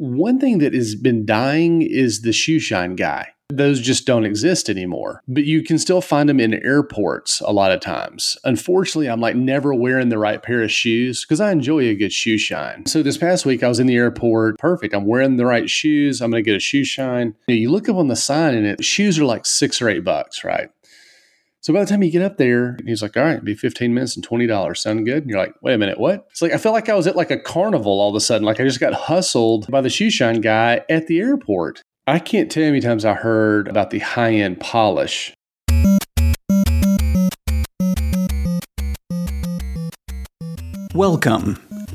one thing that has been dying is the shoe shine guy. Those just don't exist anymore. But you can still find them in airports a lot of times. Unfortunately, I'm like never wearing the right pair of shoes because I enjoy a good shoe shine. So this past week, I was in the airport. Perfect. I'm wearing the right shoes. I'm going to get a shoe shine. You, know, you look up on the sign and it, shoes are like six or eight bucks, right? So by the time you get up there, he's like, all right, be 15 minutes and $20. Sound good? And you're like, wait a minute, what? It's like, I felt like I was at like a carnival all of a sudden. Like I just got hustled by the shoe shine guy at the airport. I can't tell you how many times I heard about the high end polish. Welcome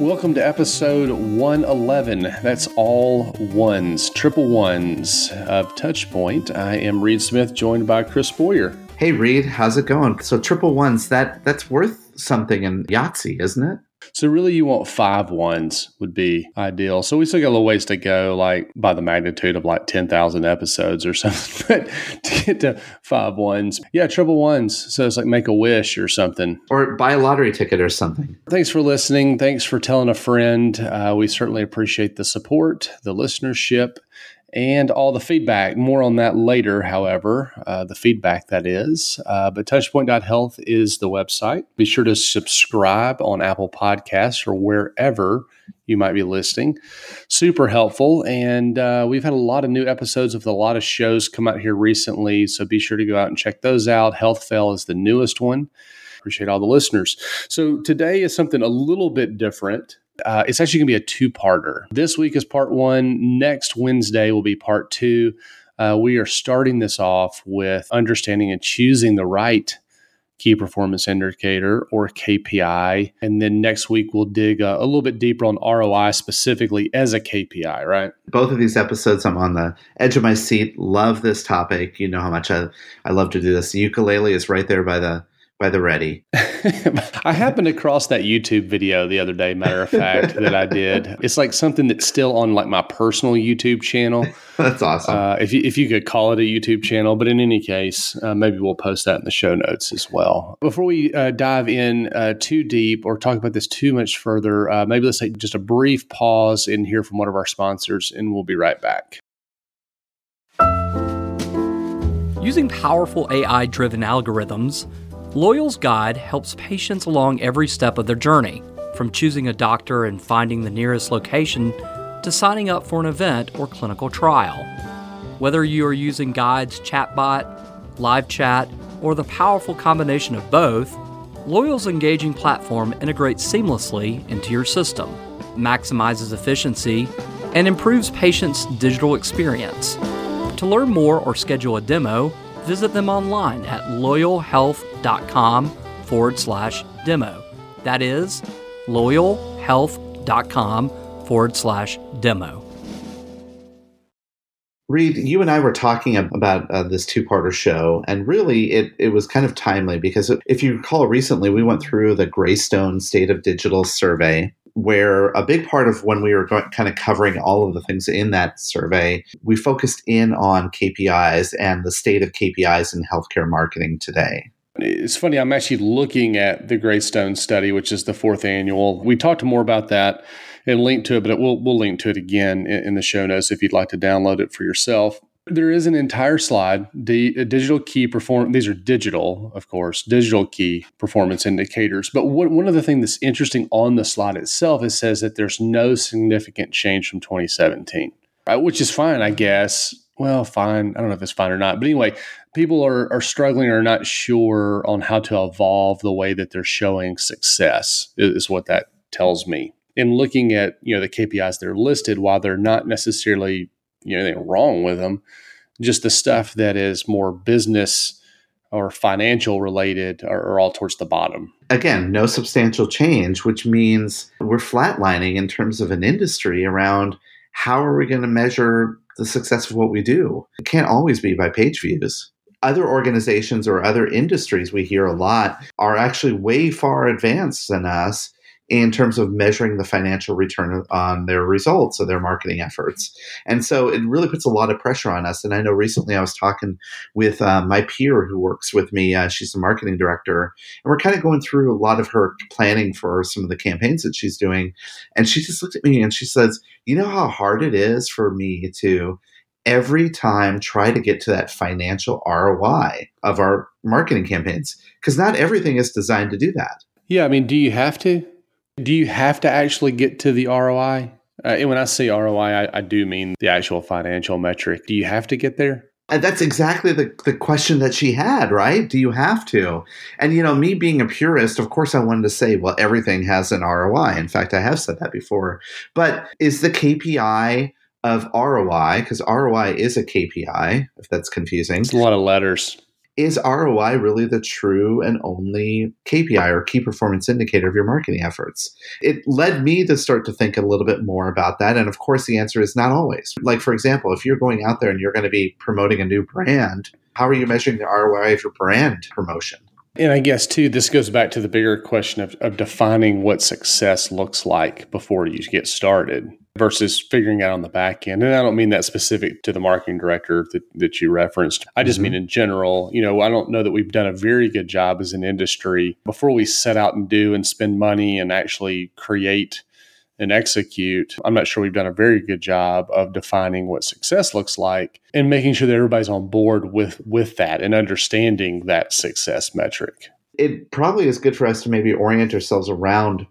Welcome to episode 111. That's all ones, triple ones of Touchpoint. I am Reed Smith, joined by Chris Boyer. Hey Reed, how's it going? So triple ones, that that's worth something in Yahtzee, isn't it? So really, you want five ones would be ideal. So we still got a little ways to go, like by the magnitude of like ten thousand episodes or something, but to get to five ones, yeah, triple ones. So it's like make a wish or something, or buy a lottery ticket or something. Thanks for listening. Thanks for telling a friend. Uh, we certainly appreciate the support, the listenership, and all the feedback. More on that later, however, uh, the feedback that is. Uh, but touchpoint.health is the website. Be sure to subscribe on Apple Podcasts or wherever you might be listening. Super helpful. And uh, we've had a lot of new episodes of a lot of shows come out here recently. So be sure to go out and check those out. Health Fail is the newest one. Appreciate all the listeners. So today is something a little bit different. Uh, it's actually going to be a two parter. This week is part one. Next Wednesday will be part two. Uh, we are starting this off with understanding and choosing the right key performance indicator or KPI. And then next week, we'll dig a, a, little bit deeper on ROI specifically as a KPI, right? Both of these episodes, I'm on the edge of my seat. Love this topic. You know how much I, I love to do this. Ukulele is right there by the by the ready. I happened across that YouTube video the other day, matter of fact, that I did. It's like something that's still on like my personal YouTube channel. that's awesome. Uh, if you if you could call it a YouTube channel, but in any case, uh, maybe we'll post that in the show notes as well. Before we uh, dive in uh, too deep or talk about this too much further, uh, maybe let's take just a brief pause and hear from one of our sponsors, and we'll be right back. Using powerful AI driven algorithms Loyal's Guide helps patients along every step of their journey, from choosing a doctor and finding the nearest location to signing up for an event or clinical trial. Whether you are using Guide's chatbot, live chat, or the powerful combination of both, Loyal's engaging platform integrates seamlessly into your system, maximizes efficiency, and improves patients' digital experience. To learn more or schedule a demo, visit them online at loyalhealth.com forward slash demo. That is loyalhealth.com forward slash demo. Reed, you and I were talking about uh, this two-parter show, and really, it it was kind of timely because if you recall, recently we went through the Greystone State of Digital survey, where a big part of when we were going, kind of covering all of the things in that survey, we focused in on KPIs and the state of KPIs in healthcare marketing today. It's funny, I'm actually looking at the Greystone study, which is the fourth annual. We talked more about that and linked to it, but we'll, we'll link to it again in, in the show notes if you'd like to download it for yourself. There is an entire slide, the uh, digital key perform. These are digital, of course, digital key performance indicators. But what, one of the things that's interesting on the slide itself, it says that there's no significant change from 2017, right? Which is fine, I guess. Well, fine. I don't know if it's fine or not. But anyway, people are, are struggling or not sure on how to evolve the way that they're showing success, is what that tells me. In looking at you know the KPIs that are listed, while they're not necessarily you know anything wrong with them. Just the stuff that is more business or financial related are, are all towards the bottom. Again, no substantial change, which means we're flatlining in terms of an industry around how are we going to measure the success of what we do? It can't always be by page views. Other organizations or other industries we hear a lot are actually way far advanced than us in terms of measuring the financial return on their results of their marketing efforts. And so it really puts a lot of pressure on us. And I know recently I was talking with uh, my peer who works with me. Uh, she's a marketing director. And we're kind of going through a lot of her planning for some of the campaigns that she's doing. And she just looked at me and she says, You know how hard it is for me to every time try to get to that financial ROI of our marketing campaigns? Because not everything is designed to do that. Yeah. I mean, do you have to? Do you have to actually get to the ROI? Uh, and when I say ROI, I, I, do mean the actual financial metric. Do you have to get there? And that's exactly the, the question that she had, right? Do you have to? And, you know, me being a purist, of course, I wanted to say, well, everything has an ROI. In fact, I have said that before. But is the KPI of ROI, because ROI is a KPI, if that's confusing. It's a lot of letters is ROI really the true and only KPI or key performance indicator of your marketing efforts? It led me to start to think a little bit more about that. And of course, the answer is not always. Like, for example, if you're going out there and you're going to be promoting a new brand, how are you measuring the ROI of your brand promotion? And I guess, too, this goes back to the bigger question of, of defining what success looks like before you get started versus figuring out on the back end. And I don't mean that specific to the marketing director that, that you referenced. I just mm-hmm. mean in general, you know, I don't know that we've done a very good job as an industry before we set out and do and spend money and actually create and execute. I'm not sure we've done a very good job of defining what success looks like and making sure that everybody's on board with with that and understanding that success metric. It probably is good for us to maybe orient ourselves around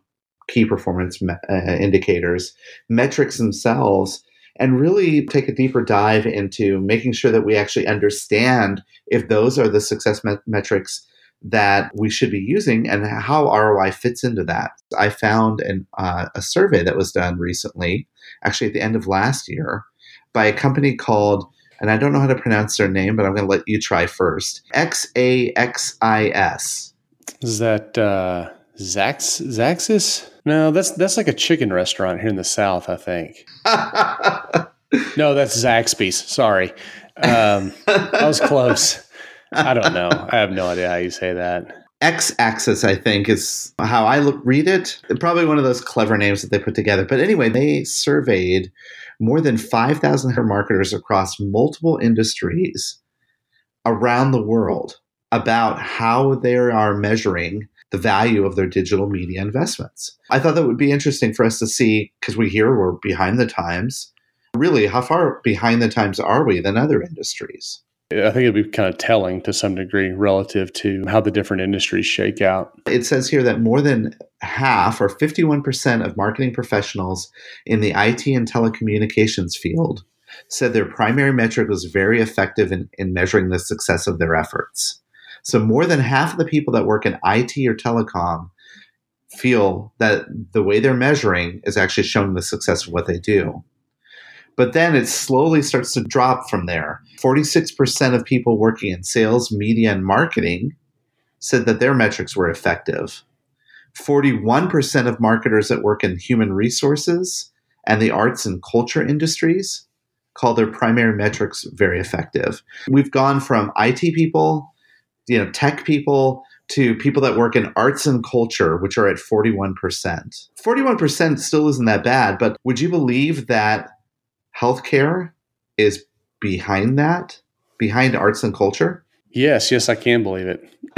key performance me- uh, indicators, metrics themselves, and really take a deeper dive into making sure that we actually understand if those are the success metrics that we should be using and how ROI fits into that. I found an, uh, a survey that was done recently, actually at the end of last year, by a company called, and I don't know how to pronounce their name, but I'm going to let you try first XAXIS. Is that uh, Zax Zaxxas? No, that's that's like a chicken restaurant here in the South, I think. no, that's Zaxby's. Sorry, um, I was close. I don't know. I have no idea how you say that. X axis, I think, is how I look, read it. Probably one of those clever names that they put together. But anyway, they surveyed more than 5,000 marketers across multiple industries around the world about how they are measuring the value of their digital media investments. I thought that would be interesting for us to see because we hear we're behind the times. Really, how far behind the times are we than other industries? I think it'd be kind of telling to some degree relative to how the different industries shake out. It says here that more than half, or 51% of marketing professionals in the IT and telecommunications field, said their primary metric was very effective in, in measuring the success of their efforts. So more than half of the people that work in IT or telecom feel that the way they're measuring is actually showing the success of what they do. But then it slowly starts to drop from there. 46% of people working in sales, media, and marketing said that their metrics were effective. 41% of marketers that work in human resources and the arts and culture industries call their primary metrics very effective. We've gone from IT people you know tech people to people that work in arts and culture, which are at 41%. 41% still isn't that bad, but would you believe that healthcare is behind that, behind arts and culture? Yes, yes, I can believe it.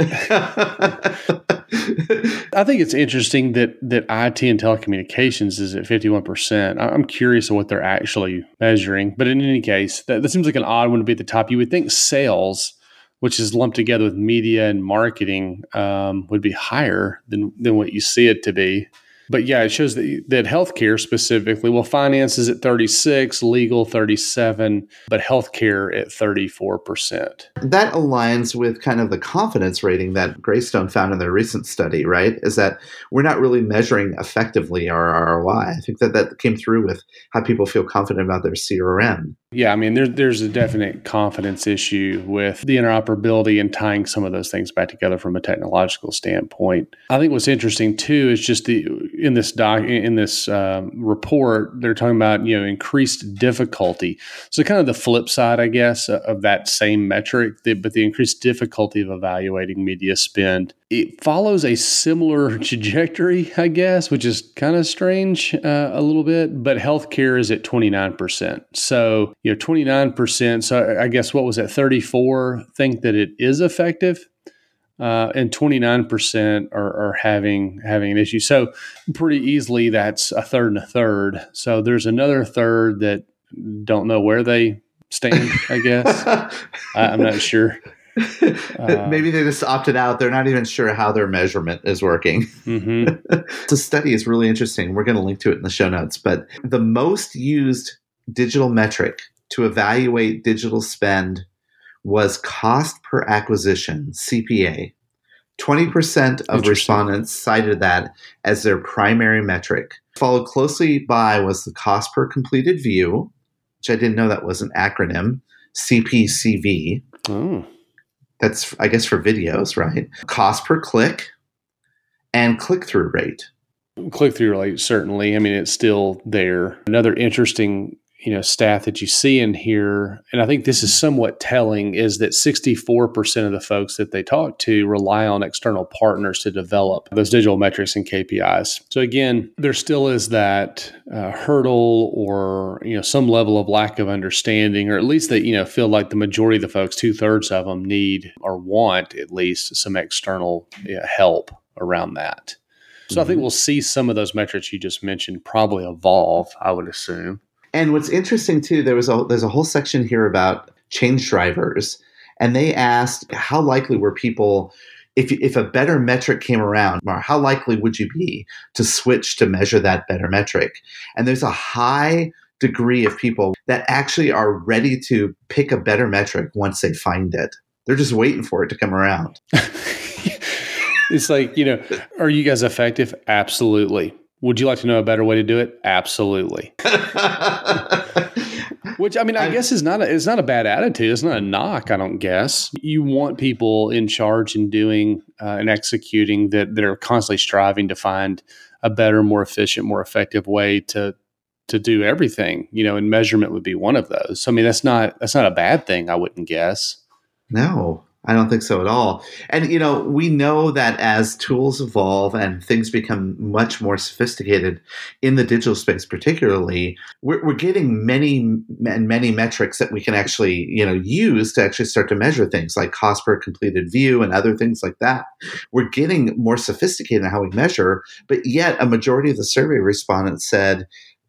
I think it's interesting that that IT and telecommunications is at 51%. I'm curious of what they're actually measuring. But in any case, that, that seems like an odd one to be at the top. You would think sales which is lumped together with media and marketing, um, would be higher than than what you see it to be. But yeah, it shows that, that healthcare specifically, well, finance is at 36, legal 37, but healthcare at 34%. That aligns with kind of the confidence rating that Greystone found in their recent study, right? Is that we're not really measuring effectively our ROI. I think that that came through with how people feel confident about their CRM. Yeah, I mean, there, there's a definite confidence issue with the interoperability and tying some of those things back together from a technological standpoint. I think what's interesting too is just the in this doc in this um, report they're talking about you know increased difficulty. So kind of the flip side i guess of that same metric but the increased difficulty of evaluating media spend it follows a similar trajectory i guess which is kind of strange uh, a little bit but healthcare is at 29% so you know 29% so i guess what was that 34 think that it is effective uh, and 29% are, are, having having an issue. So pretty easily, that's a third and a third. So there's another third that don't know where they stand. I guess I, am not sure. Uh, Maybe they just opted out. They're not even sure how their measurement is working. Mm-hmm. the study is really interesting. We're going to link to it in the show notes. But the most used digital metric to evaluate digital spend was cost per acquisition, CPA. 20% of respondents cited that as their primary metric. Followed closely by was the cost per completed view, which I didn't know that was an acronym, CPCV. Oh. That's, I guess, for videos, right? Cost per click and click through rate. Click through rate, certainly. I mean, it's still there. Another interesting you know stat that you see in here and i think this is somewhat telling is that 64% of the folks that they talk to rely on external partners to develop those digital metrics and kpis so again there still is that uh, hurdle or you know some level of lack of understanding or at least that you know feel like the majority of the folks two-thirds of them need or want at least some external you know, help around that so mm-hmm. I think mm-hmm. we'll see some of those metrics you just mentioned probably evolve, I would assume. And what's interesting too, there was a there's a whole section here about change drivers, and they asked how likely were people if if a better metric came around, how likely would you be to switch to measure that better metric? And there's a high degree of people that actually are ready to pick a better metric once they find it. They're just waiting for it to come around. it's like, you know, are you guys effective? Absolutely. Would you like to know a better way to do it? Absolutely. Which I mean, I, I, guess is not a, it's not a bad attitude. It's not a knock. I don't guess you want people in charge and doing uh, and executing that that are constantly striving to find a better, more efficient, more effective way to to do everything. You know, and measurement would be one of those. So I mean, that's not that's not a bad thing. I wouldn't guess. No, I don't think so at all. And, you know, we know that as tools evolve and things become much more sophisticated in the digital space, particularly, we're, we're getting many and many metrics that we can actually, you know, use to actually start to measure things like cost per completed view and other things like that. We're getting more sophisticated in how we measure, but yet a majority of the survey respondents said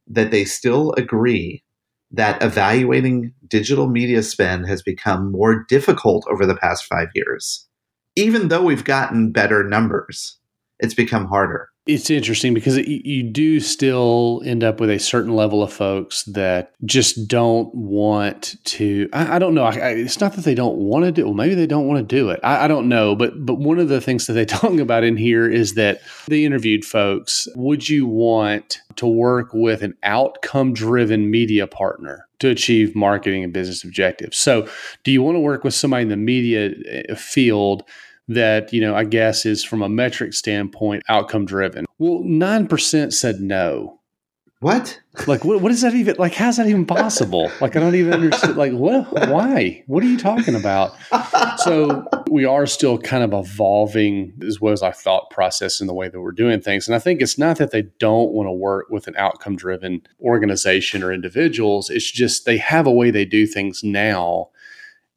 that they still agree that evaluating digital media spend has become more difficult over the past five years. Even though we've gotten better numbers, it's become harder it's interesting because it, you do still end up with a certain level of folks that just don't want to. I, I don't know. I, I, it's not that they don't want to do. Well, maybe they don't want to do it. I, don't know. But but one of the things that they talk about in here is that they interviewed folks. Would you want to work with an outcome driven media partner to achieve marketing and business objectives? So, do you want to work with somebody in the media eh, field? That, you know, I guess is from a metric standpoint outcome driven. Well, 9% said no. What? Like, what, what is that even? Like, how's that even possible? Like, I don't even understand. Like, what? Why? What are you talking about? So, we are still kind of evolving as well as our thought process in the way that we're doing things. And I think it's not that they don't want to work with an outcome driven organization or individuals, it's just they have a way they do things now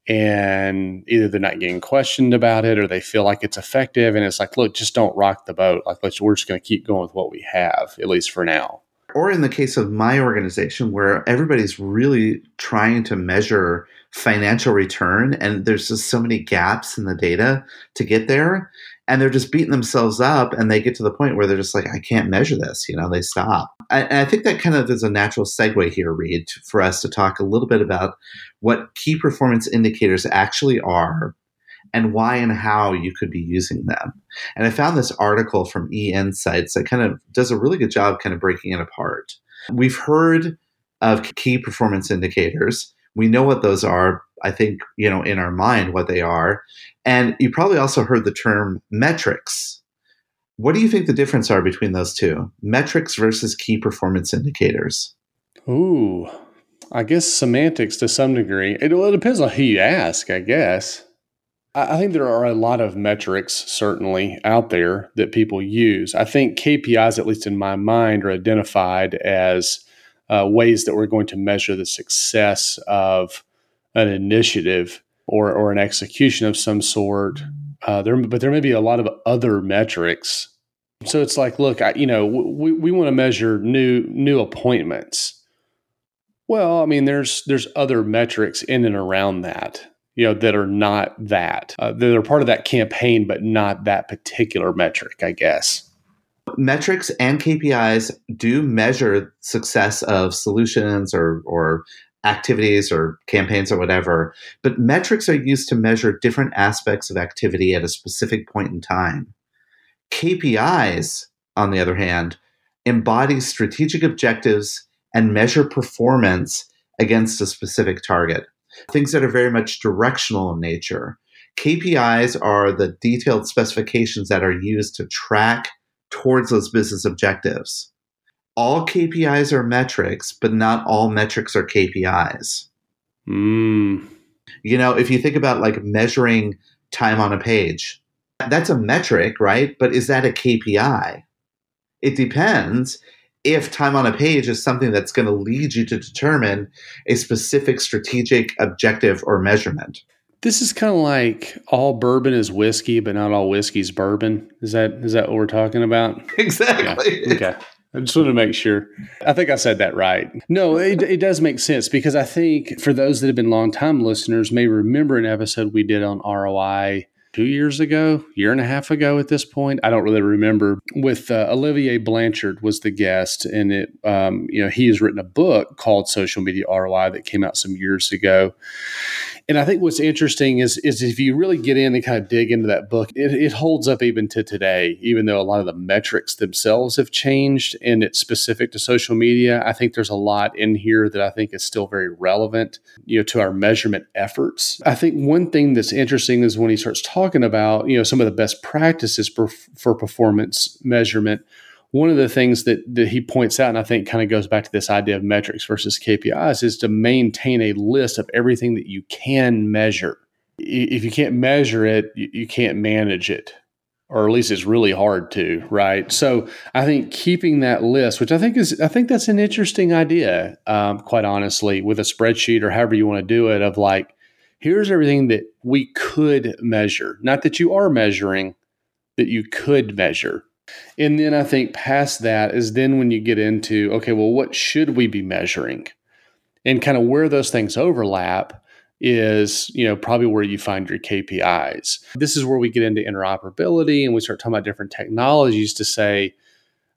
and either they're not getting questioned about it or they feel like it's effective and it's like look just don't rock the boat. Like let's we're just going to keep going with what we have at least for now. Or in the case of my organization where everybody's really trying to measure financial return and there's just so many gaps in the data to get there and they're just beating themselves up and they get to the point where they're just like i can't measure this you know they stop. And i think that kind of is a natural segue here reed for us to talk a little bit about what key performance indicators actually are and why and how you could be using them and i found this article from e-insights that kind of does a really good job kind of breaking it apart we've heard of key performance indicators we know what those are I think, you know, in our mind what they are. And you probably also heard the term metrics. What do you think the difference are between those two? Metrics versus key performance indicators. Ooh, I guess semantics to some degree. It, well, it depends on who you ask, I guess. I, I think there are a lot of metrics, certainly, out there that people use. I think KPIs, at least in my mind, are identified as uh, ways that we're going to measure the success of an initiative or, or an execution of some sort. Uh, there, but there may be a lot of other metrics. So it's like, look, I, you know, we, we want to measure new new appointments. Well, I mean, there's there's other metrics in and around that, you know, that are not that uh, that are part of that campaign, but not that particular metric, I guess. Metrics and KPIs do measure success of solutions or or activities or campaigns or whatever, but metrics are used to measure different aspects of activity at a specific point in time. KPIs, on the other hand, embody strategic objectives and measure performance against a specific target. Things that are very much directional in nature. KPIs are the detailed specifications that are used to track towards those business objectives. All KPIs are metrics, but not all metrics are KPIs. Mm. You know, if you think about like measuring time on a page, that's a metric, right? But is that a KPI? It depends if time on a page is something that's going to lead you to determine a specific strategic objective or measurement. This is kind of like all bourbon is whiskey, but not all whiskey is bourbon. Is that is that what we're talking about? Exactly. Yeah. Okay. I just want to make sure. I think I said that right. No, it, it does make sense because I think for those that have been long-time listeners may remember an episode we did on ROI two years ago, year and a half ago at this point. I don't really remember. With uh, Olivier Blanchard was the guest, and it, um, you know, he has written a book called Social Media ROI that came out some years ago. And I think what's interesting is is if you really get in and kind of dig into that book, it, it holds up even to today, even though a lot of the metrics themselves have changed and it's specific to social media. I think there's a lot in here that I think is still very relevant, you know, to our measurement efforts. I think one thing that's interesting is when he starts talking about, you know, some of the best practices for, for performance measurement one of the things that, that he points out, and I think kind of goes back to this idea of metrics versus KPIs, is to maintain a list of everything that you can measure. If you can't measure it, you can't manage it, or at least it's really hard to, right? So I think keeping that list, which I think is, I think that's an interesting idea, um, quite honestly, with a spreadsheet or however you want to do it, of like, here's everything that we could measure, not that you are measuring, that you could measure and then I think past that is then when you get into, okay, well, what should we be measuring? And kind of where those things overlap is, you know, probably where you find your KPIs. This is where we get into interoperability and we start talking about different technologies to say,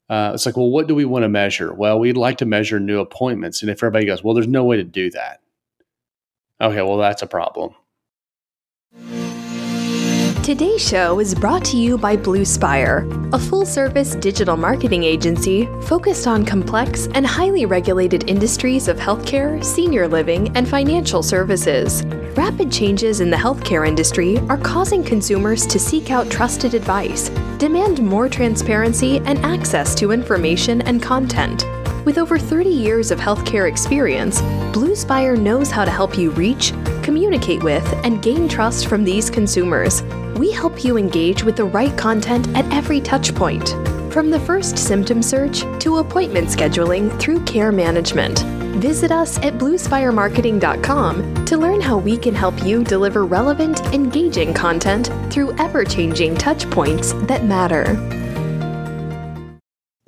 uh, it's like, well, what do we want to measure? Well, we'd like to measure new appointments. And if everybody goes, well, there's no way to do that. Okay, well, that's a problem. Today's show is brought to you by Bluespire, a full service digital marketing agency focused on complex and highly regulated industries of healthcare, senior living, and financial services. Rapid changes in the healthcare industry are causing consumers to seek out trusted advice, demand more transparency, and access to information and content. With over 30 years of healthcare experience, Bluespire knows how to help you reach, communicate with, and gain trust from these consumers. We help you engage with the right content at every touchpoint, from the first symptom search to appointment scheduling through care management. Visit us at bluespiremarketing.com to learn how we can help you deliver relevant, engaging content through ever changing touchpoints that matter.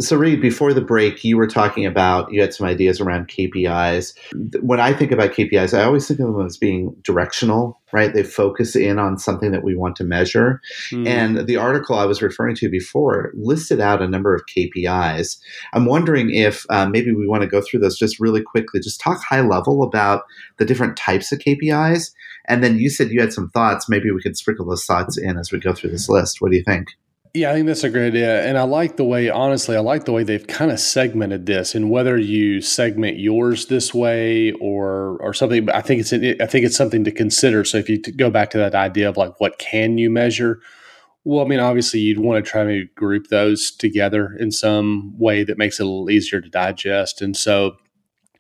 So, Reed, before the break, you were talking about you had some ideas around KPIs. When I think about KPIs, I always think of them as being directional, right? They focus in on something that we want to measure. Mm. And the article I was referring to before listed out a number of KPIs. I'm wondering if uh, maybe we want to go through those just really quickly, just talk high level about the different types of KPIs. And then you said you had some thoughts. Maybe we could sprinkle those thoughts in as we go through this list. What do you think? Yeah, I think that's a great idea. And I like the way, honestly, I like the way they've kind of segmented this and whether you segment yours this way or or something, I think it's I think it's something to consider. So if you go back to that idea of like what can you measure, Well, I mean, obviously, you'd want to try to group those together in some way that makes it a little easier to digest. And so,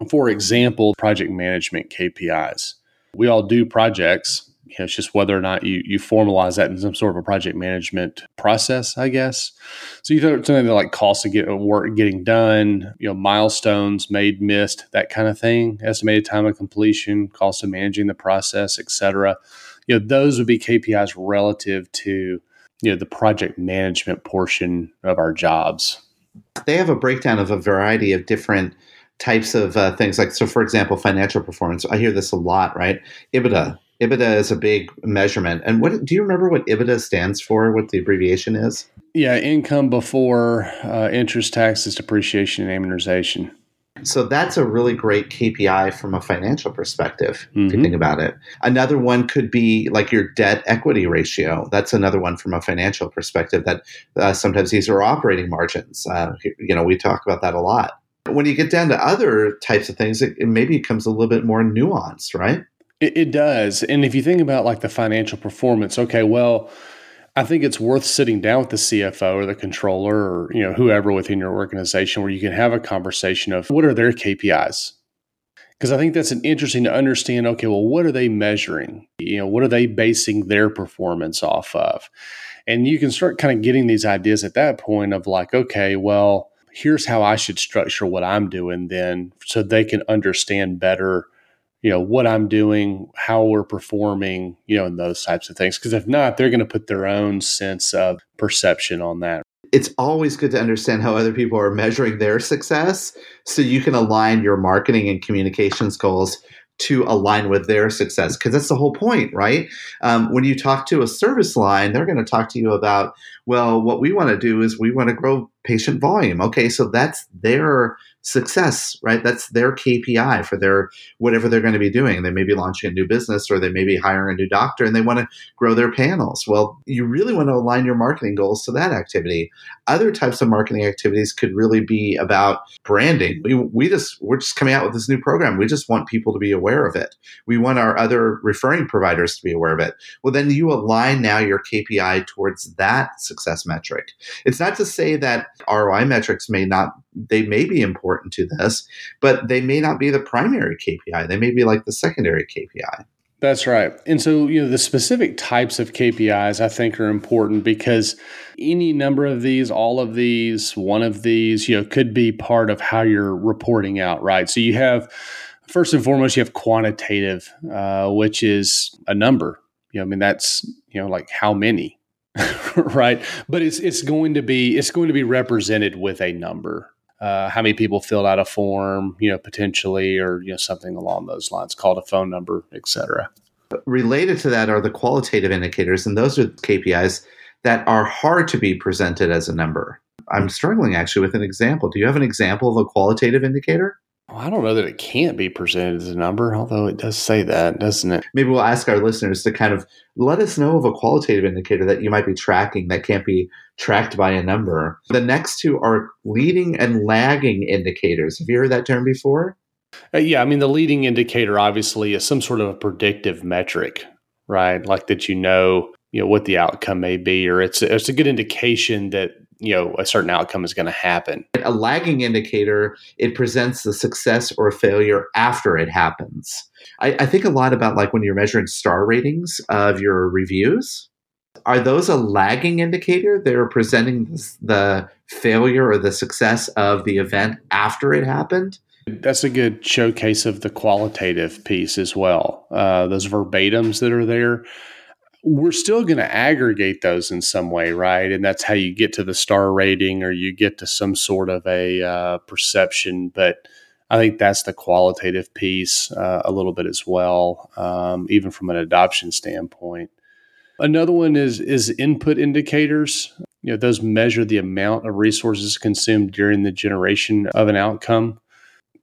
for example, project management KPIs. We all do projects. You know, it's just whether or not you, you formalize that in some sort of a project management process, I guess. So you throw something like cost of get work getting done, you know, milestones made, missed, that kind of thing, estimated time of completion, cost of managing the process, et cetera. You know, those would be KPIs relative to you know the project management portion of our jobs. They have a breakdown of a variety of different types of uh, things. Like so, for example, financial performance. I hear this a lot, right? EBITDA. EBITDA is a big measurement. And what do you remember what EBITDA stands for? What the abbreviation is? Yeah, income before uh, interest, taxes, depreciation, and amortization. So that's a really great KPI from a financial perspective, mm-hmm. if you mm-hmm. think about it. Another one could be like your debt equity ratio. That's another one from a financial perspective that uh, sometimes these are operating margins. Uh, you know, we talk about that a lot. When you get down to other types of things, it, it maybe becomes a little bit more nuanced, right? It, it does. And if you think about like the financial performance, okay, well, I think it's worth sitting down with the CFO or the controller or you know whoever within your organization where you can have a conversation of what are their KPIs. Because I think that's an interesting to understand. Okay, well, what are they measuring? You know, what are they basing their performance off of? And you can start kind of getting these ideas at that point of like, okay, well, here's how I should structure what I'm doing then, so they can understand better you know what i'm doing how we're performing you know and those types of things. Because if not they're going to put their own sense of perception on that. It's always good to understand how other people are measuring their success so you can align your marketing and communications goals to align with their success because that's the whole point right? Um, when you talk to a service line they're going to talk to you about well what we want to do is we want to grow patient volume. Okay so that's their success, right? That's their KPI for their whatever they're going to be doing. They may be launching a new business or they may be hiring a new doctor and they want to grow their panels. Well, you really want to align your marketing goals to that activity. Other types of marketing activities could really be about branding. We, we just we're just coming out with this new program. We just want people to be aware of it. We want our other referring providers to be aware of it. Well, then you align now your KPI towards that success metric. It's not to say that ROI metrics may not they may be important to this, but they may not be the primary KPI. They may be like the secondary KPI. That's right. And so, you know, the specific types of KPIs I think are important because any number of these, all of these, one of these, you know, could be part of how you're reporting out, right? So you have, first and foremost, you have quantitative, uh, which is a number. You know, I mean, that's, you know, like how many, right? But it's, it's going to be, it's going to be represented with a number, uh, how many people filled out a form, you know, potentially, or you know, something along those lines, called a phone number, etc. Related to that are the qualitative indicators, and those are KPIs that are hard to be presented as a number. I'm struggling actually with an example. Do you have an example of a qualitative indicator? Well, I don't know that it can't be presented as a number, although it does say that, doesn't it? Maybe we'll ask our listeners to kind of let us know of a qualitative indicator that you might be tracking that can't be tracked by a number. The next two are leading and lagging indicators. Have you heard that term before? Uh, yeah, I mean, the leading indicator obviously is some sort of a predictive metric, right? Like that you know, you know what the outcome may be, or it's it's a good indication that you know a certain outcome is going to happen. A lagging indicator it presents the success or failure after it happens. I, I, think a lot about like when you're measuring star ratings of your reviews. Are those a lagging indicator? They're presenting the failure or the success of the event after it happened? That's a good showcase of the qualitative piece as well. Uh, those verbatims that are there we're still going to aggregate those in some way, right? And that's how you get to the star rating or you get to some sort of a uh, perception. But I think that's the qualitative piece uh, a little bit as well, um, even from an adoption standpoint. Another one is is input indicators. You know, those measure the amount of resources consumed during the generation of an outcome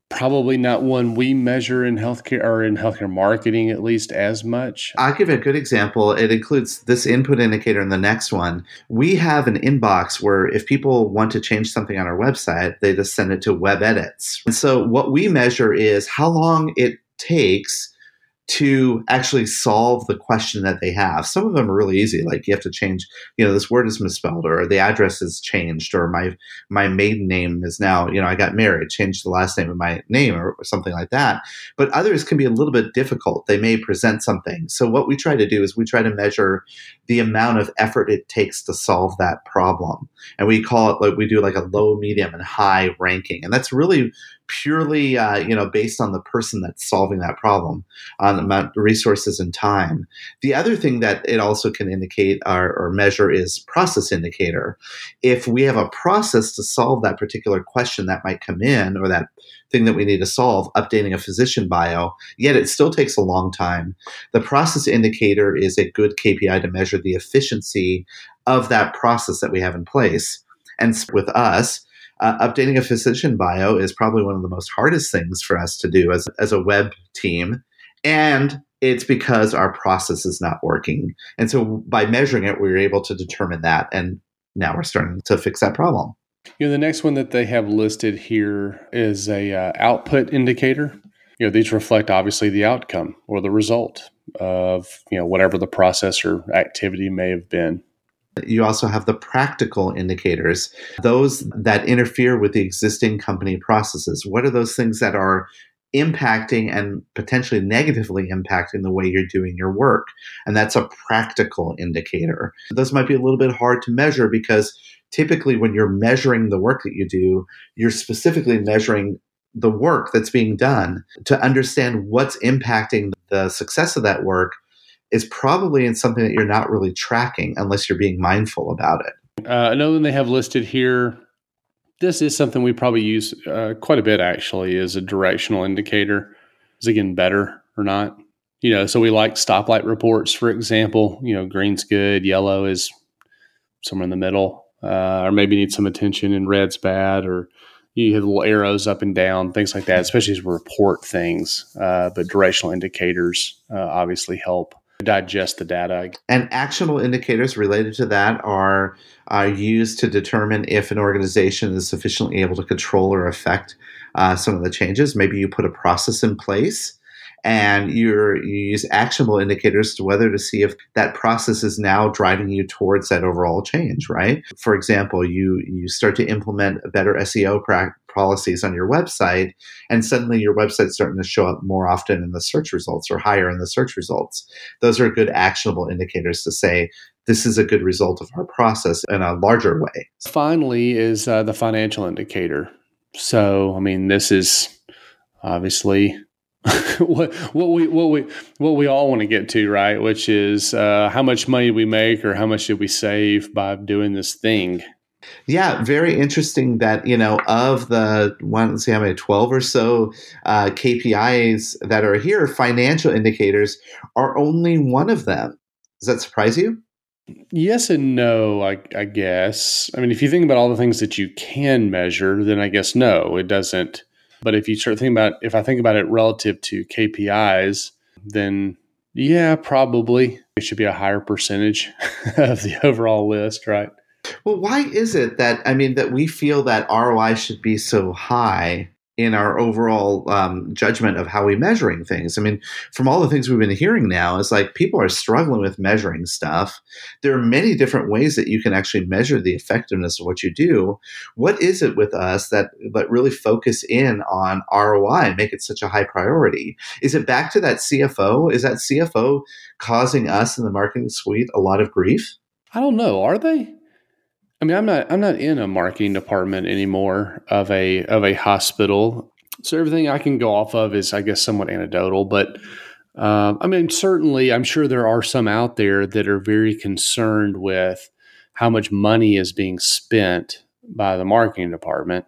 probably not one we measure in healthcare or in healthcare marketing at least as much. I'll give a good example. It includes this input indicator and the next one. We have an inbox where if people want to change something on our website, they just send it to web edits. And so what we measure is how long it takes to actually solve the question that they have. Some of them are really easy, like you have to change, you know, this word is misspelled, or the address is changed, or my my maiden name is now, you know, I got married, changed the last name of my name, or, or something like that. But others can be a little bit difficult. They may present something. So what we try to do is we try to measure the amount of effort it takes to solve that problem, and we call it like we do like a low, medium, and high ranking, and that's really purely uh, you know based on the person that's solving that problem on the amount of resources and time. The other thing that it also can indicate or, or measure is process indicator. If we have a process to solve that particular question that might come in or that thing that we need to solve updating a physician bio yet it still takes a long time the process indicator is a good kpi to measure the efficiency of that process that we have in place and with us uh, updating a physician bio is probably one of the most hardest things for us to do as, as a web team. And it's because our process is not working. And so by measuring it, we were able to determine that. And now we're starting to fix that problem. You know, the next one that they have listed here is a uh, output indicator. You know, these reflect obviously the outcome or the result of you know whatever the process or activity may have been. You also have the practical indicators, those that interfere with the existing company processes. What are those things that are impacting and potentially negatively impacting the way you're doing your work? And that's a practical indicator. Those might be a little bit hard to measure because typically when you're measuring the work that you do, you're specifically measuring the work that's being done to understand what's impacting the success of that work is probably in something that you're not really tracking unless you're being mindful about it. Uh, another one they have listed here. This is something we probably use uh, quite a bit actually is a directional indicator. Is it getting better or not? You know, so we like stoplight reports, for example. You know, green's good, yellow is somewhere in the middle, uh, or maybe need some attention, and red's bad, or you have little arrows up and down, things like that, especially as we report things. Uh, but directional indicators uh, obviously help digest the data. And actionable indicators related to that are are used to determine if an organization is sufficiently able to control or affect uh, some of the changes. Maybe you put a process in place and you use actionable indicators to whether to see if that process is now driving you towards that overall change, right? For example, you you start to implement better SEO pra- policies on your website, and suddenly your website's starting to show up more often in the search results or higher in the search results. Those are good actionable indicators to say this is a good result of our process in a larger way. Finally, is uh, the financial indicator. So, I mean, this is obviously what what we what we what we all want to get to, right? Which is uh, how much money we make or how much did we save by doing this thing. Yeah, very interesting that, you know, of the one, let's see how many, 12 or so uh, KPIs that are here, financial indicators are only one of them. Does that surprise you? Yes and no, I, I guess. I mean, if you think about all the things that you can measure, then I guess no, it doesn't but if you start thinking about, if I think about it relative to KPIs, then yeah, probably it should be a higher percentage of the overall list, right? Well, why is it that, I mean, that we feel that ROI should be so high in our overall um, judgment of how we're measuring things. I mean, from all the things we've been hearing now, it's like people are struggling with measuring stuff. There are many different ways that you can actually measure the effectiveness of what you do. What is it with us that that really focus in on ROI and make it such a high priority? Is it back to that CFO? Is that CFO causing us in the marketing suite a lot of grief? I don't know. Are they? I mean, I'm not I'm not in a marketing department anymore of a of a hospital, so everything I can go off of is, I guess, somewhat anecdotal. But uh, I mean, certainly, I'm sure there are some out there that are very concerned with how much money is being spent by the marketing department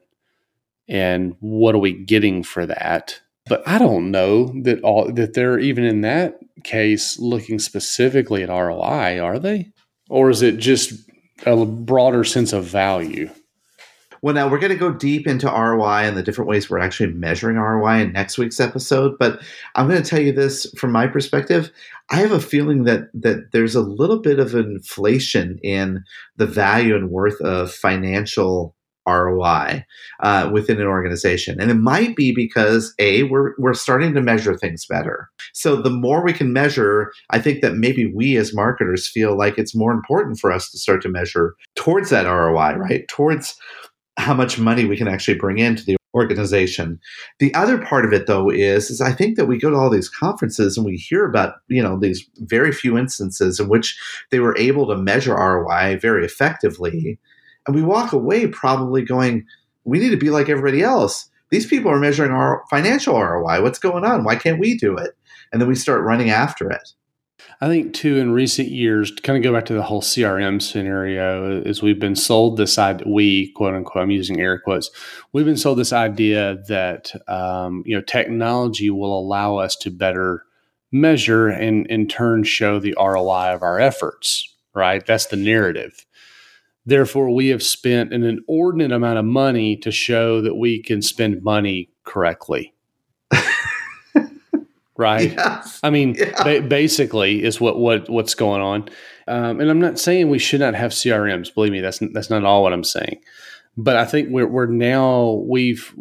and what are we getting for that. But I don't know that all that they're even in that case looking specifically at ROI, are they? Or is it just a broader sense of value. Well, now we're going to go deep into ROI and the different ways we're actually measuring ROI in next week's episode. But I'm going to tell you this from my perspective. I have a feeling that that there's a little bit of inflation in the value and worth of financial ROI uh, within an organization. And it might be because A, we're, we're starting to measure things better. So the more we can measure, I think that maybe we as marketers feel like it's more important for us to start to measure towards that ROI, right? Towards how much money we can actually bring into the organization. The other part of it though is is I think that we go to all these conferences and we hear about, you know, these very few instances in which they were able to measure ROI very effectively. And we walk away probably going, we need to be like everybody else. These people are measuring our financial ROI. What's going on? Why can't we do it? And then we start running after it. I think too in recent years, to kind of go back to the whole CRM scenario, is we've been sold this idea. We quote unquote, I'm using air quotes. We've been sold this idea that um, you know technology will allow us to better measure and in turn show the ROI of our efforts. Right, that's the narrative. Therefore, we have spent an inordinate amount of money to show that we can spend money correctly right? Yes. I mean, Yeah. ba- basically, is what what what's going on. Um, and I'm not saying we should not have CRMs. Believe me, that's that's not all what I'm saying. But I think we're we're now we've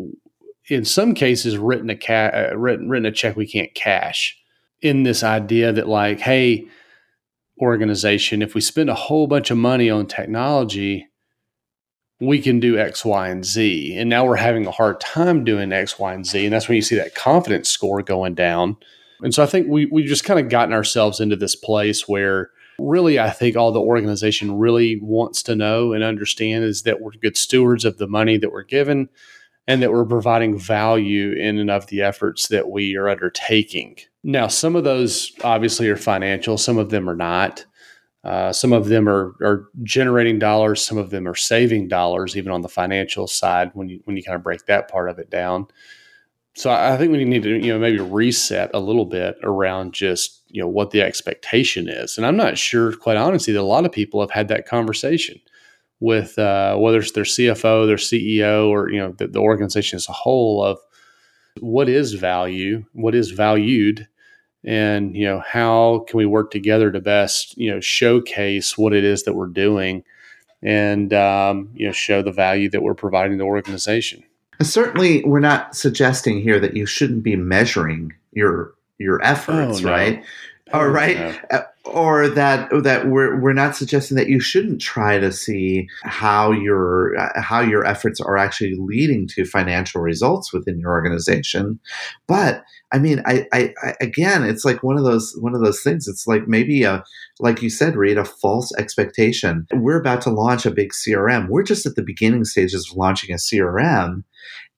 in some cases written a ca- uh, written written a check we can't cash in this idea that like, hey, organization, if we spend a whole bunch of money on technology, we can do X, Y, and Z. And now we're having a hard time doing X, Y, and Z. And that's when you see that confidence score going down. And so I think we we just kind of gotten ourselves into this place where really I think all the organization really wants to know and understand is that we're good stewards of the money that we're given and that we're providing value in and of the efforts that we are undertaking. Now, some of those obviously are financial, some of them are not. Uh, some of them are, are generating dollars, some of them are saving dollars, even on the financial side when you when you kind of break that part of it down. So I think we need to you know maybe reset a little bit around just you know what the expectation is, and I'm not sure, quite honestly, that a lot of people have had that conversation with uh, whether it's their CFO, their CEO, or you know the, the organization as a whole of what is value, what is valued, and you know how can we work together to best you know showcase what it is that we're doing, and um, you know show the value that we're providing the organization. And certainly, we're not suggesting here that you shouldn't be measuring your your efforts, Oh, no. right? Oh, Or right, no. Or that that we're we're not suggesting that you shouldn't try to see how your how your efforts are actually leading to financial results within your organization. But I mean, I, I, I again, it's like one of those one of those things. It's like maybe a like you said, Reed, a false expectation. We're about to launch a big CRM. We're just at the beginning stages of launching a CRM.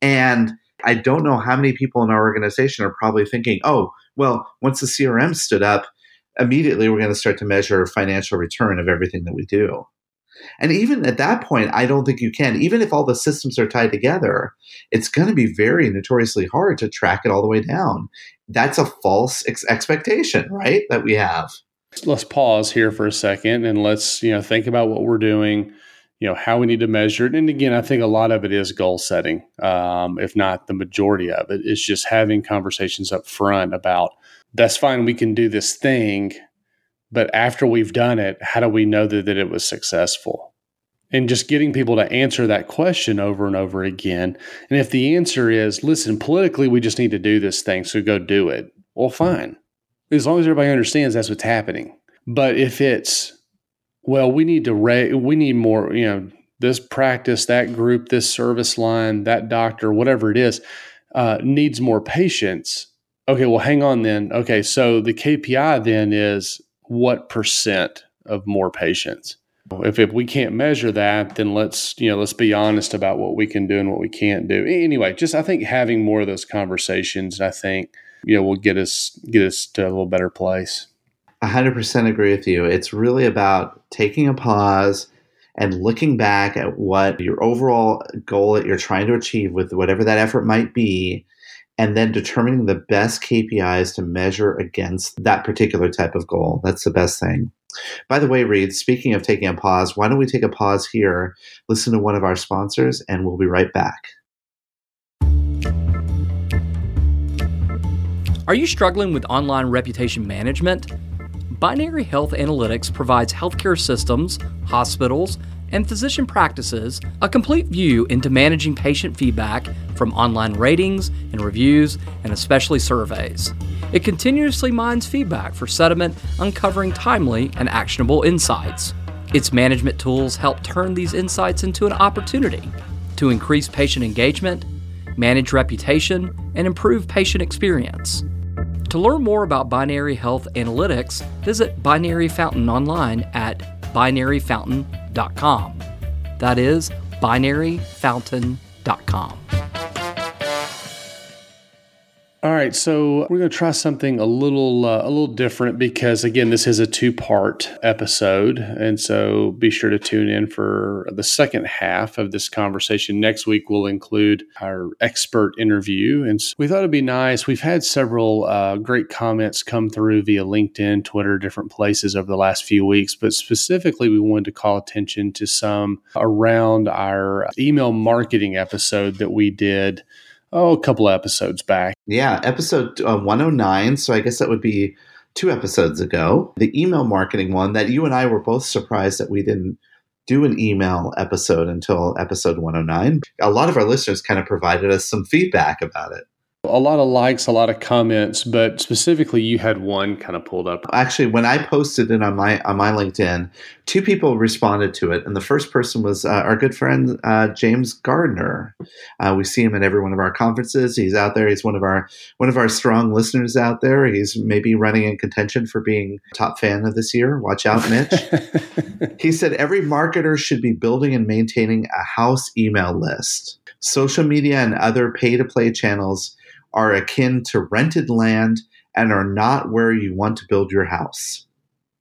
And I don't know how many people in our organization are probably thinking, oh, well, once the CRM stood up, immediately we're going to start to measure financial return of everything that we do. And even at that point, I don't think you can. Even if all the systems are tied together, it's going to be very notoriously hard to track it all the way down. That's a false ex- expectation, right? That we have. let's pause here for a second and let's you know think about what we're doing you know how we need to measure it and again i think a lot of it is goal setting um, if not the majority of it. it is just having conversations up front about that's fine we can do this thing but after we've done it how do we know that, that it was successful and just getting people to answer that question over and over again and if the answer is listen politically we just need to do this thing so go do it well fine as long as everybody understands that's what's happening. But if it's well, we need to ra- we need more, you know, this practice, that group, this service line, that doctor, whatever it is, uh, needs more patients. Okay, well, hang on then. Okay, so the KPI then is what percent of more patients. If, if we can't measure that, then let's you know let's be honest about what we can do and what we can't do. Anyway, just I think having more of those conversations, I think you know will get us get us to a little better place. 100% agree with you. It's really about taking a pause and looking back at what your overall goal that you're trying to achieve with whatever that effort might be, and then determining the best KPIs to measure against that particular type of goal. That's the best thing. By the way, Reed, speaking of taking a pause, why don't we take a pause here, listen to one of our sponsors, and we'll be right back. Are you struggling with online reputation management? Binary Health Analytics provides healthcare systems, hospitals, and physician practices a complete view into managing patient feedback from online ratings and reviews and especially surveys. It continuously mines feedback for sediment, uncovering timely and actionable insights. Its management tools help turn these insights into an opportunity to increase patient engagement, manage reputation, and improve patient experience. To learn more about Binary Health Analytics, visit Binary Fountain online at binaryfountain.com. That is binaryfountain.com. All right, so we're going to try something a little uh, a little different because again, this is a two part episode, and so be sure to tune in for the second half of this conversation. Next week we'll include our expert interview, and so we thought it'd be nice. We've had several uh, great comments come through via LinkedIn, Twitter, different places over the last few weeks, but specifically we wanted to call attention to some around our email marketing episode that we did oh, a couple episodes back. Yeah, episode uh, 109. So I guess that would be two episodes ago. The email marketing one that you and I were both surprised that we didn't do an email episode until episode 109. A lot of our listeners kind of provided us some feedback about it. A lot of likes, a lot of comments, but specifically, you had one kind of pulled up. Actually, when I posted it on my on my LinkedIn, two people responded to it, and the first person was uh, our good friend uh, James Gardner. Uh, we see him at every one of our conferences. He's out there. He's one of our one of our strong listeners out there. He's maybe running in contention for being top fan of this year. Watch out, Mitch. he said every marketer should be building and maintaining a house email list. Social media and other pay to play channels are akin to rented land and are not where you want to build your house.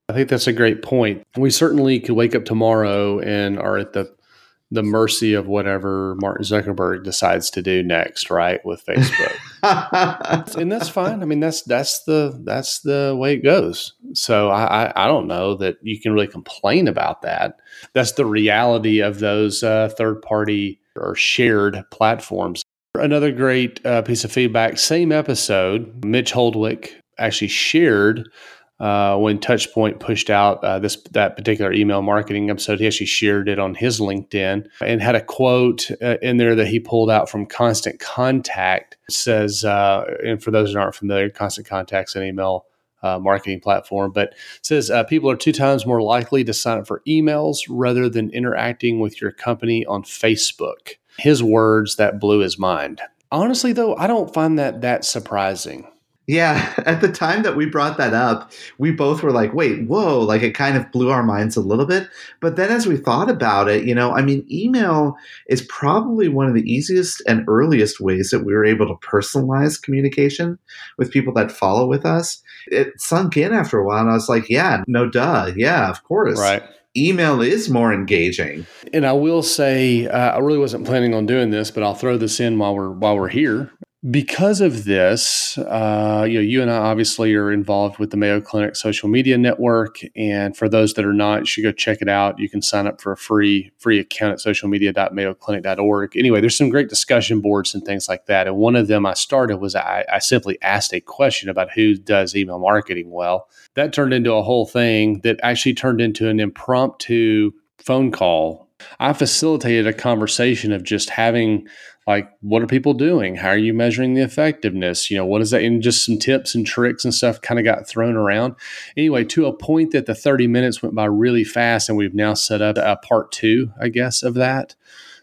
I think that's a great point. We certainly could wake up tomorrow and are at the the mercy of whatever Martin Zuckerberg decides to do next, right, with Facebook. and that's fine. I mean, that's that's the that's the way it goes. So I, I, I don't know that you can really complain about that. That's the reality of those uh, third party or shared platforms. Another great uh, piece of feedback. Same episode, Mitch Holdwick actually shared uh, when Touchpoint pushed out uh, this that particular email marketing episode. He actually shared it on his LinkedIn and had a quote uh, in there that he pulled out from Constant Contact. It says, uh, and for those that aren't familiar, Constant Contact's an email uh, marketing platform, but says people are two times more likely to sign up for emails rather than interacting with your company on Facebook his words that blew his mind. Honestly, though, I don't find that that surprising. Yeah, at the time that we brought that up, we both were like, wait, whoa, like it kind of blew our minds a little bit. But then as we thought about it, you know, I mean, email is probably one of the easiest and earliest ways that we were able to personalize communication with people that follow with us. It sunk in after a while, and I was like, yeah, no duh. Yeah, of course. Right email is more engaging. And I will say, uh, I really wasn't planning on doing this, but I'll throw this in while we're while we're here because of this, uh, you know, you and I obviously are involved with the Mayo Clinic social media network, and for those that are not, you should go check it out. You can sign up for a free free account at socialmedia.mayoclinic.org. Anyway, there's some great discussion boards and things like that, and one of them I started was I, I simply asked a question about who does email marketing well. That turned into a whole thing that actually turned into an impromptu phone call. I facilitated a conversation of just having like what are people doing? How are you measuring the effectiveness? You know what is that? And just some tips and tricks and stuff kind of got thrown around. Anyway to a point that the 30 minutes went by really fast and we've now set up a part two i guess of that.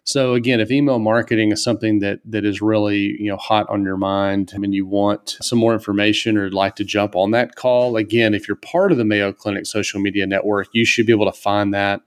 So again if email marketing is something that that is really you know hot on your mind I mean, you want some more information or like to jump on that call again if you're part of the mayo clinic social media network you should be able to find that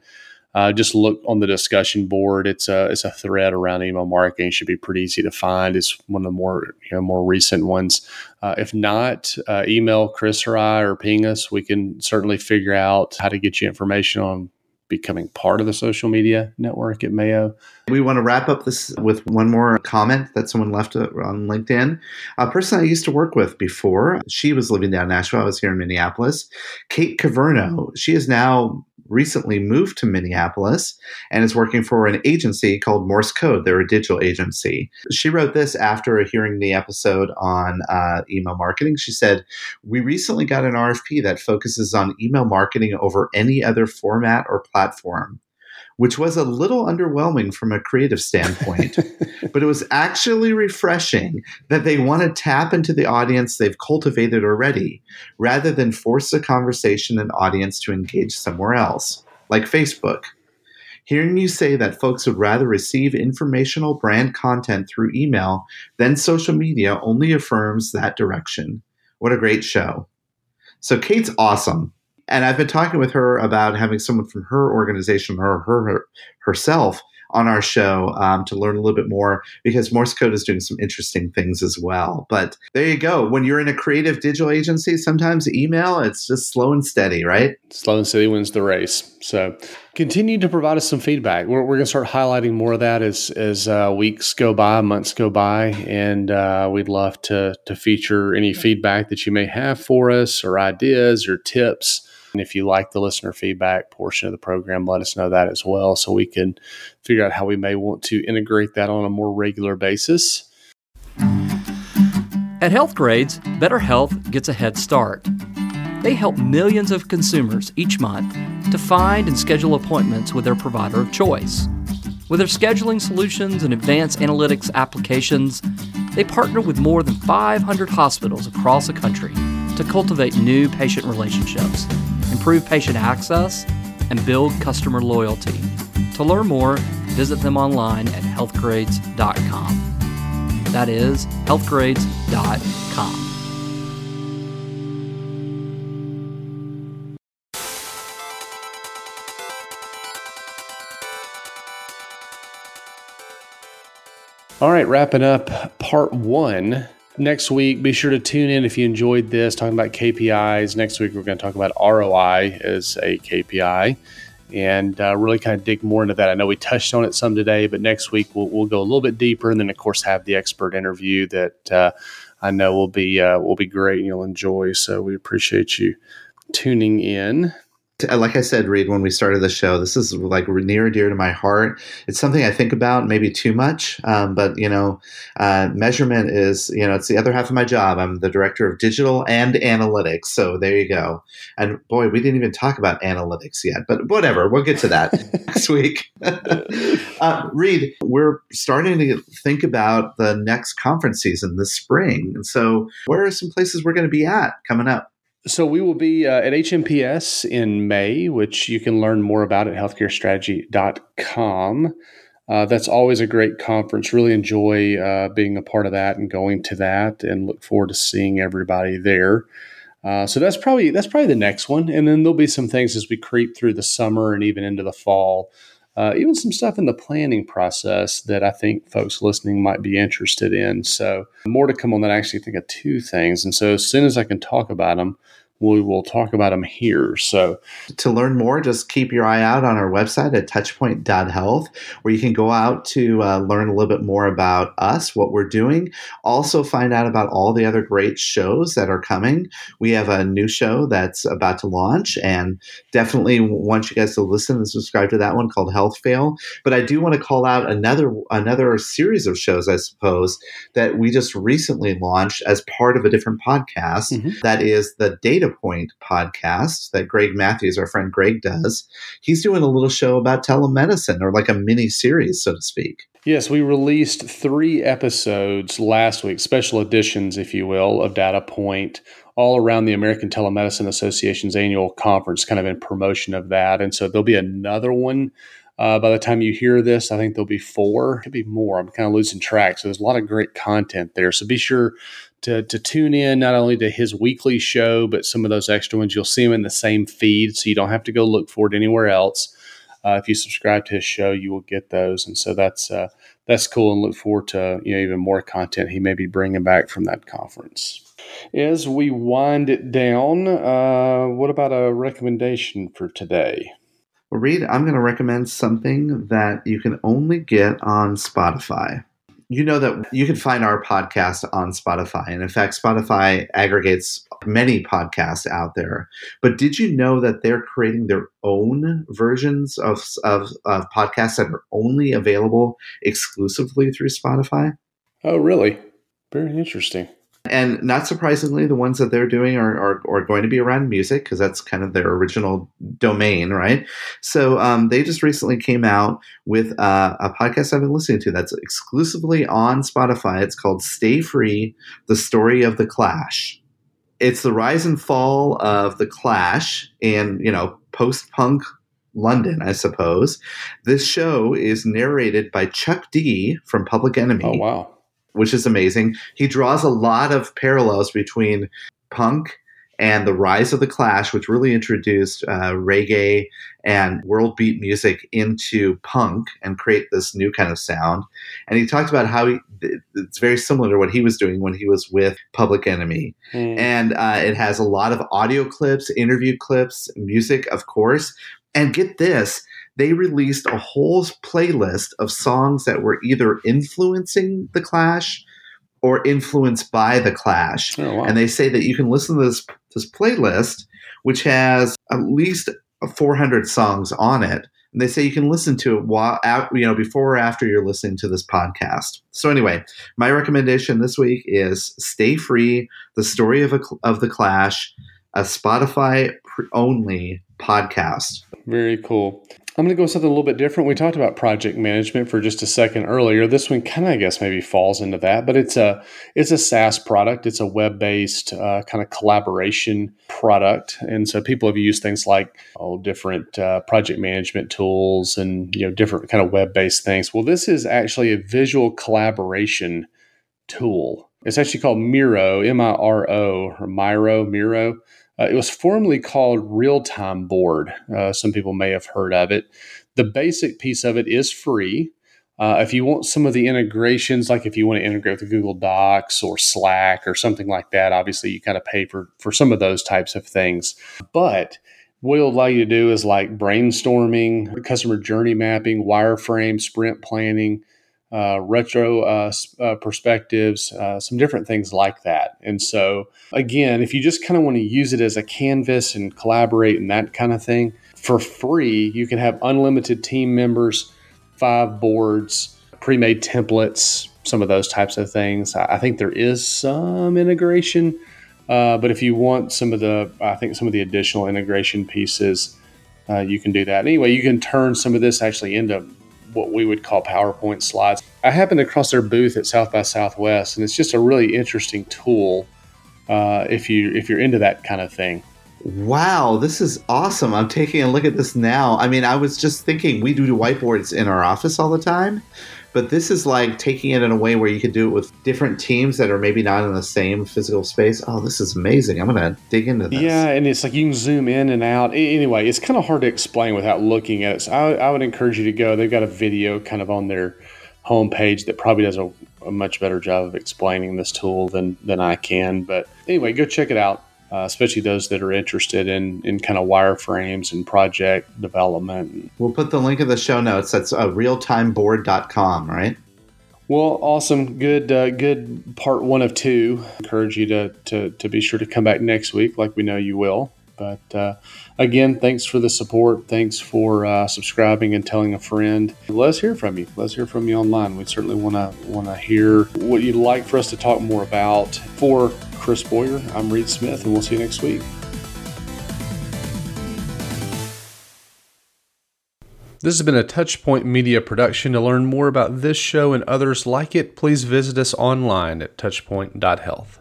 uh, just look on the discussion board. It's a it's a thread around email marketing. It should be pretty easy to find. It's one of the more you know more recent ones. Uh, if not, uh, email Chris or I or ping us. We can certainly figure out how to get you information on becoming part of the social media network at Mayo. We want to wrap up this with one more comment that someone left on LinkedIn. A person I used to work with before, she was living down in Nashville. I was here in Minneapolis. Kate Caverno. She is now recently moved to Minneapolis and is working for an agency called Morse Code. They're a digital agency. She wrote this after hearing the episode on uh, email marketing. She said, We recently got an RFP that focuses on email marketing over any other format or platform. Which was a little underwhelming from a creative standpoint. but it was actually refreshing that they want to tap into the audience they've cultivated already rather than force a conversation and audience to engage somewhere else, like Facebook. Hearing you say that folks would rather receive informational brand content through email than social media only affirms that direction. What a great show. So, Kate's awesome. And I've been talking with her about having someone from her organization or her, her herself on our show um, to learn a little bit more because Morse Code is doing some interesting things as well. But there you go. When you're in a creative digital agency, sometimes email, it's just slow and steady, right? Slow and steady wins the race. So continue to provide us some feedback. We're, we're going to start highlighting more of that as, as uh, weeks go by, months go by. And uh, we'd love to, to feature any feedback that you may have for us or ideas or tips and if you like the listener feedback portion of the program, let us know that as well so we can figure out how we may want to integrate that on a more regular basis. At Healthgrades, Better Health gets a head start. They help millions of consumers each month to find and schedule appointments with their provider of choice. With their scheduling solutions and advanced analytics applications, they partner with more than 500 hospitals across the country to cultivate new patient relationships improve patient access, and build customer loyalty. To learn more, visit them online at healthgrades.com. That is healthgrades.com. All right, wrapping up part one next week, be sure to tune in if you enjoyed this, talking about KPIs. Next week, we're going to talk about ROI as a KPI and uh, really kind of dig more into that. I know we touched on it some today, but next week we'll, we'll go a little bit deeper, and then of course have the expert interview that uh, I know will be uh, will be great and you'll enjoy. So we appreciate you tuning in like I said, Reed, when we started the show, this is like near and dear to my heart. It's something I think about maybe too much, um, but you know, uh, measurement is you know it's the other half of my job. I'm the director of digital and analytics, so there you go. And boy, we didn't even talk about analytics yet, but whatever, we'll get to that next week. uh, Reed, we're starting to think about the next conference season this spring, and so where are some places we're going to be at coming up? So we will be uh, at HMPS in May, which you can learn more about at healthcarestrategy.com. Uh, that's always a great conference. Really enjoy uh, being a part of that and going to that, and look forward to seeing everybody there. Uh, so that's probably that's probably the next one, and then there'll be some things as we creep through the summer and even into the fall. Uh, even some stuff in the planning process that I think folks listening might be interested in. So, more to come on that. I actually think of two things. And so, as soon as I can talk about them, we will talk about them here. So, to learn more, just keep your eye out on our website at touchpoint.health, where you can go out to uh, learn a little bit more about us, what we're doing. Also, find out about all the other great shows that are coming. We have a new show that's about to launch, and definitely want you guys to listen and subscribe to that one called Health Fail. But I do want to call out another another series of shows, I suppose, that we just recently launched as part of a different podcast. Mm-hmm. That is the Data Point podcast that Greg Matthews, our friend Greg, does. He's doing a little show about telemedicine or like a mini series, so to speak. Yes, we released three episodes last week, special editions, if you will, of Data Point, all around the American Telemedicine Association's annual conference, kind of in promotion of that. And so there'll be another one uh, by the time you hear this, I think there'll be four, could be more. I'm kind of losing track. So there's a lot of great content there. So be sure to, to tune in not only to his weekly show, but some of those extra ones. You'll see him in the same feed, so you don't have to go look for it anywhere else. Uh, if you subscribe to his show, you will get those, and so that's uh, that's cool. And look forward to you know even more content he may be bringing back from that conference. As we wind it down, uh, what about a recommendation for today? Well, Reed, I'm going to recommend something that you can only get on Spotify you know that you can find our podcast on Spotify. And in fact, Spotify aggregates many podcasts out there. But did you know that they're creating their own versions of, of, of podcasts that are only available exclusively through Spotify? Oh, really? Very interesting. And not surprisingly, the ones that they're doing are, are, are going to be around music because that's kind of their original domain, right? So um, they just recently came out with uh, a podcast I've been listening to that's exclusively on Spotify. It's called Stay Free The Story of the Clash. It's the rise and fall of the Clash in, you know, post punk London, I suppose. This show is narrated by Chuck D from Public Enemy. Oh, wow which is amazing. He draws a lot of parallels between punk and the rise of the Clash, which really introduced uh, reggae and world beat music into punk and create this new kind of sound. And he talked about how he, it's very similar to what he was doing when he was with Public Enemy. Mm. And uh, it has a lot of audio clips, interview clips, music, of course. And get this, they released a whole playlist of songs that were either influencing the Clash or influenced by the Clash. Oh, wow. And they say that you can listen to this this playlist, which has at least 400 songs on it. And they say you can listen to it while you know before or after you're listening to this podcast. So anyway, my recommendation this week is "Stay Free: The Story of a, of the Clash," a Spotify only podcast. Very cool. I'm going to go with something a little bit different. We talked about project management for just a second earlier. This one kind of, I guess, maybe falls into that, but it's a it's a SaaS product. It's a web based uh, kind of collaboration product, and so people have used things like oh, different uh, project management tools and you know different kind of web based things. Well, this is actually a visual collaboration tool. It's actually called Miro, M I R O, or Miro, Miro. Uh, it was formerly called Real Time Board. Uh, some people may have heard of it. The basic piece of it is free. Uh, if you want some of the integrations, like if you want to integrate with Google Docs or Slack or something like that, obviously you kind of pay for for some of those types of things. But what it'll allow you to do is like brainstorming, customer journey mapping, wireframe, sprint planning, uh, retro uh, uh, perspectives, uh, some different things like that. And so, again, if you just kind of want to use it as a canvas and collaborate and that kind of thing, for free, you can have unlimited team members, five boards, pre made templates, some of those types of things. I think there is some integration. Uh, but if you want some of the, I think some of the additional integration pieces, uh, you can do that. Anyway, you can turn some of this actually into what we would call PowerPoint slides. I happened across their booth at South by Southwest, and it's just a really interesting tool uh, if you if you're into that kind of thing. Wow, this is awesome. I'm taking a look at this now. I mean, I was just thinking we do whiteboards in our office all the time, but this is like taking it in a way where you could do it with different teams that are maybe not in the same physical space. Oh, this is amazing. I'm going to dig into this. Yeah, and it's like you can zoom in and out. Anyway, it's kind of hard to explain without looking at it. So I, I would encourage you to go. They've got a video kind of on their homepage that probably does a, a much better job of explaining this tool than, than I can. But anyway, go check it out uh, especially those that are interested in in kind of wireframes and project development. We'll put the link in the show notes. That's uh, realtimeboard.com, right? Well, awesome. Good, uh, good part one of two. Encourage you to, to, to be sure to come back next week, like we know you will. But uh, again, thanks for the support. Thanks for uh, subscribing and telling a friend. Let's hear from you. Let's hear from you online. We certainly want to want to hear what you'd like for us to talk more about. For Chris Boyer, I'm Reed Smith, and we'll see you next week. This has been a Touchpoint Media production. To learn more about this show and others like it, please visit us online at touchpoint.health.